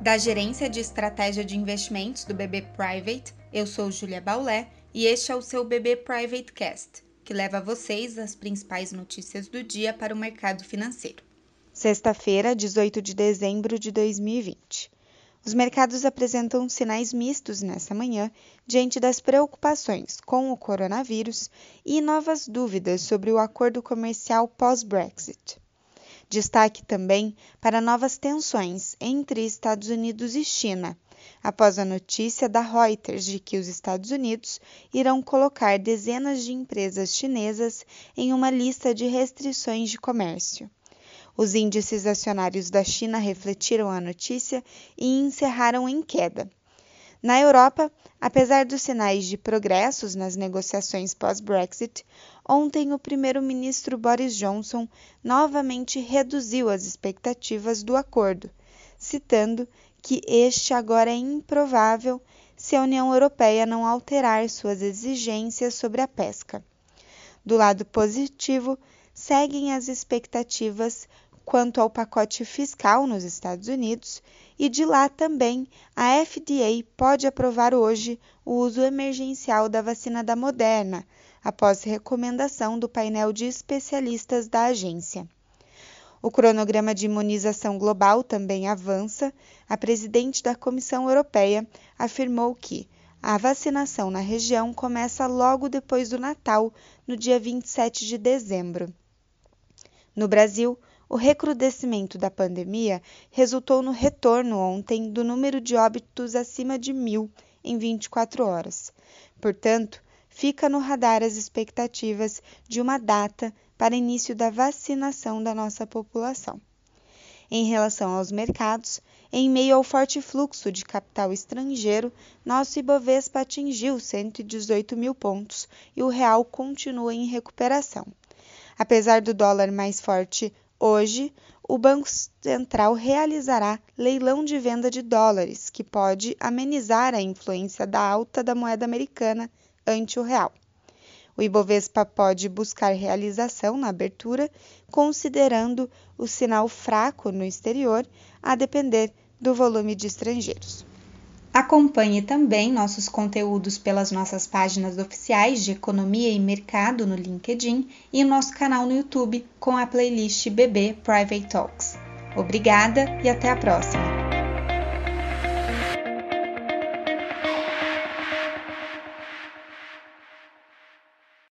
Da Gerência de Estratégia de Investimentos do BB Private, eu sou Julia Baulé e este é o seu BB Private Cast, que leva a vocês as principais notícias do dia para o mercado financeiro. Sexta-feira, 18 de dezembro de 2020. Os mercados apresentam sinais mistos nessa manhã diante das preocupações com o coronavírus e novas dúvidas sobre o acordo comercial pós-Brexit. Destaque também para novas tensões entre Estados Unidos e China, após a notícia da Reuters de que os Estados Unidos irão colocar dezenas de empresas chinesas em uma lista de restrições de comércio. Os índices acionários da China refletiram a notícia e encerraram em queda. Na Europa, apesar dos sinais de progressos nas negociações pós-Brexit, ontem o primeiro-ministro Boris Johnson novamente reduziu as expectativas do acordo, citando que este agora é improvável se a União Europeia não alterar suas exigências sobre a pesca. Do lado positivo, seguem as expectativas quanto ao pacote fiscal nos Estados Unidos e de lá também a FDA pode aprovar hoje o uso emergencial da vacina da Moderna, após recomendação do painel de especialistas da agência. O cronograma de imunização global também avança. A presidente da Comissão Europeia afirmou que a vacinação na região começa logo depois do Natal, no dia 27 de dezembro. No Brasil, o recrudescimento da pandemia resultou no retorno ontem do número de óbitos acima de mil em 24 horas. Portanto, fica no radar as expectativas de uma data para início da vacinação da nossa população. Em relação aos mercados, em meio ao forte fluxo de capital estrangeiro, nosso Ibovespa atingiu 118 mil pontos e o real continua em recuperação. Apesar do dólar mais forte Hoje, o Banco Central realizará leilão de venda de dólares, que pode amenizar a influência da alta da moeda americana ante o real. O Ibovespa pode buscar realização na abertura, considerando o sinal fraco no exterior, a depender do volume de estrangeiros. Acompanhe também nossos conteúdos pelas nossas páginas oficiais de Economia e Mercado no LinkedIn e nosso canal no YouTube com a playlist BB Private Talks. Obrigada e até a próxima!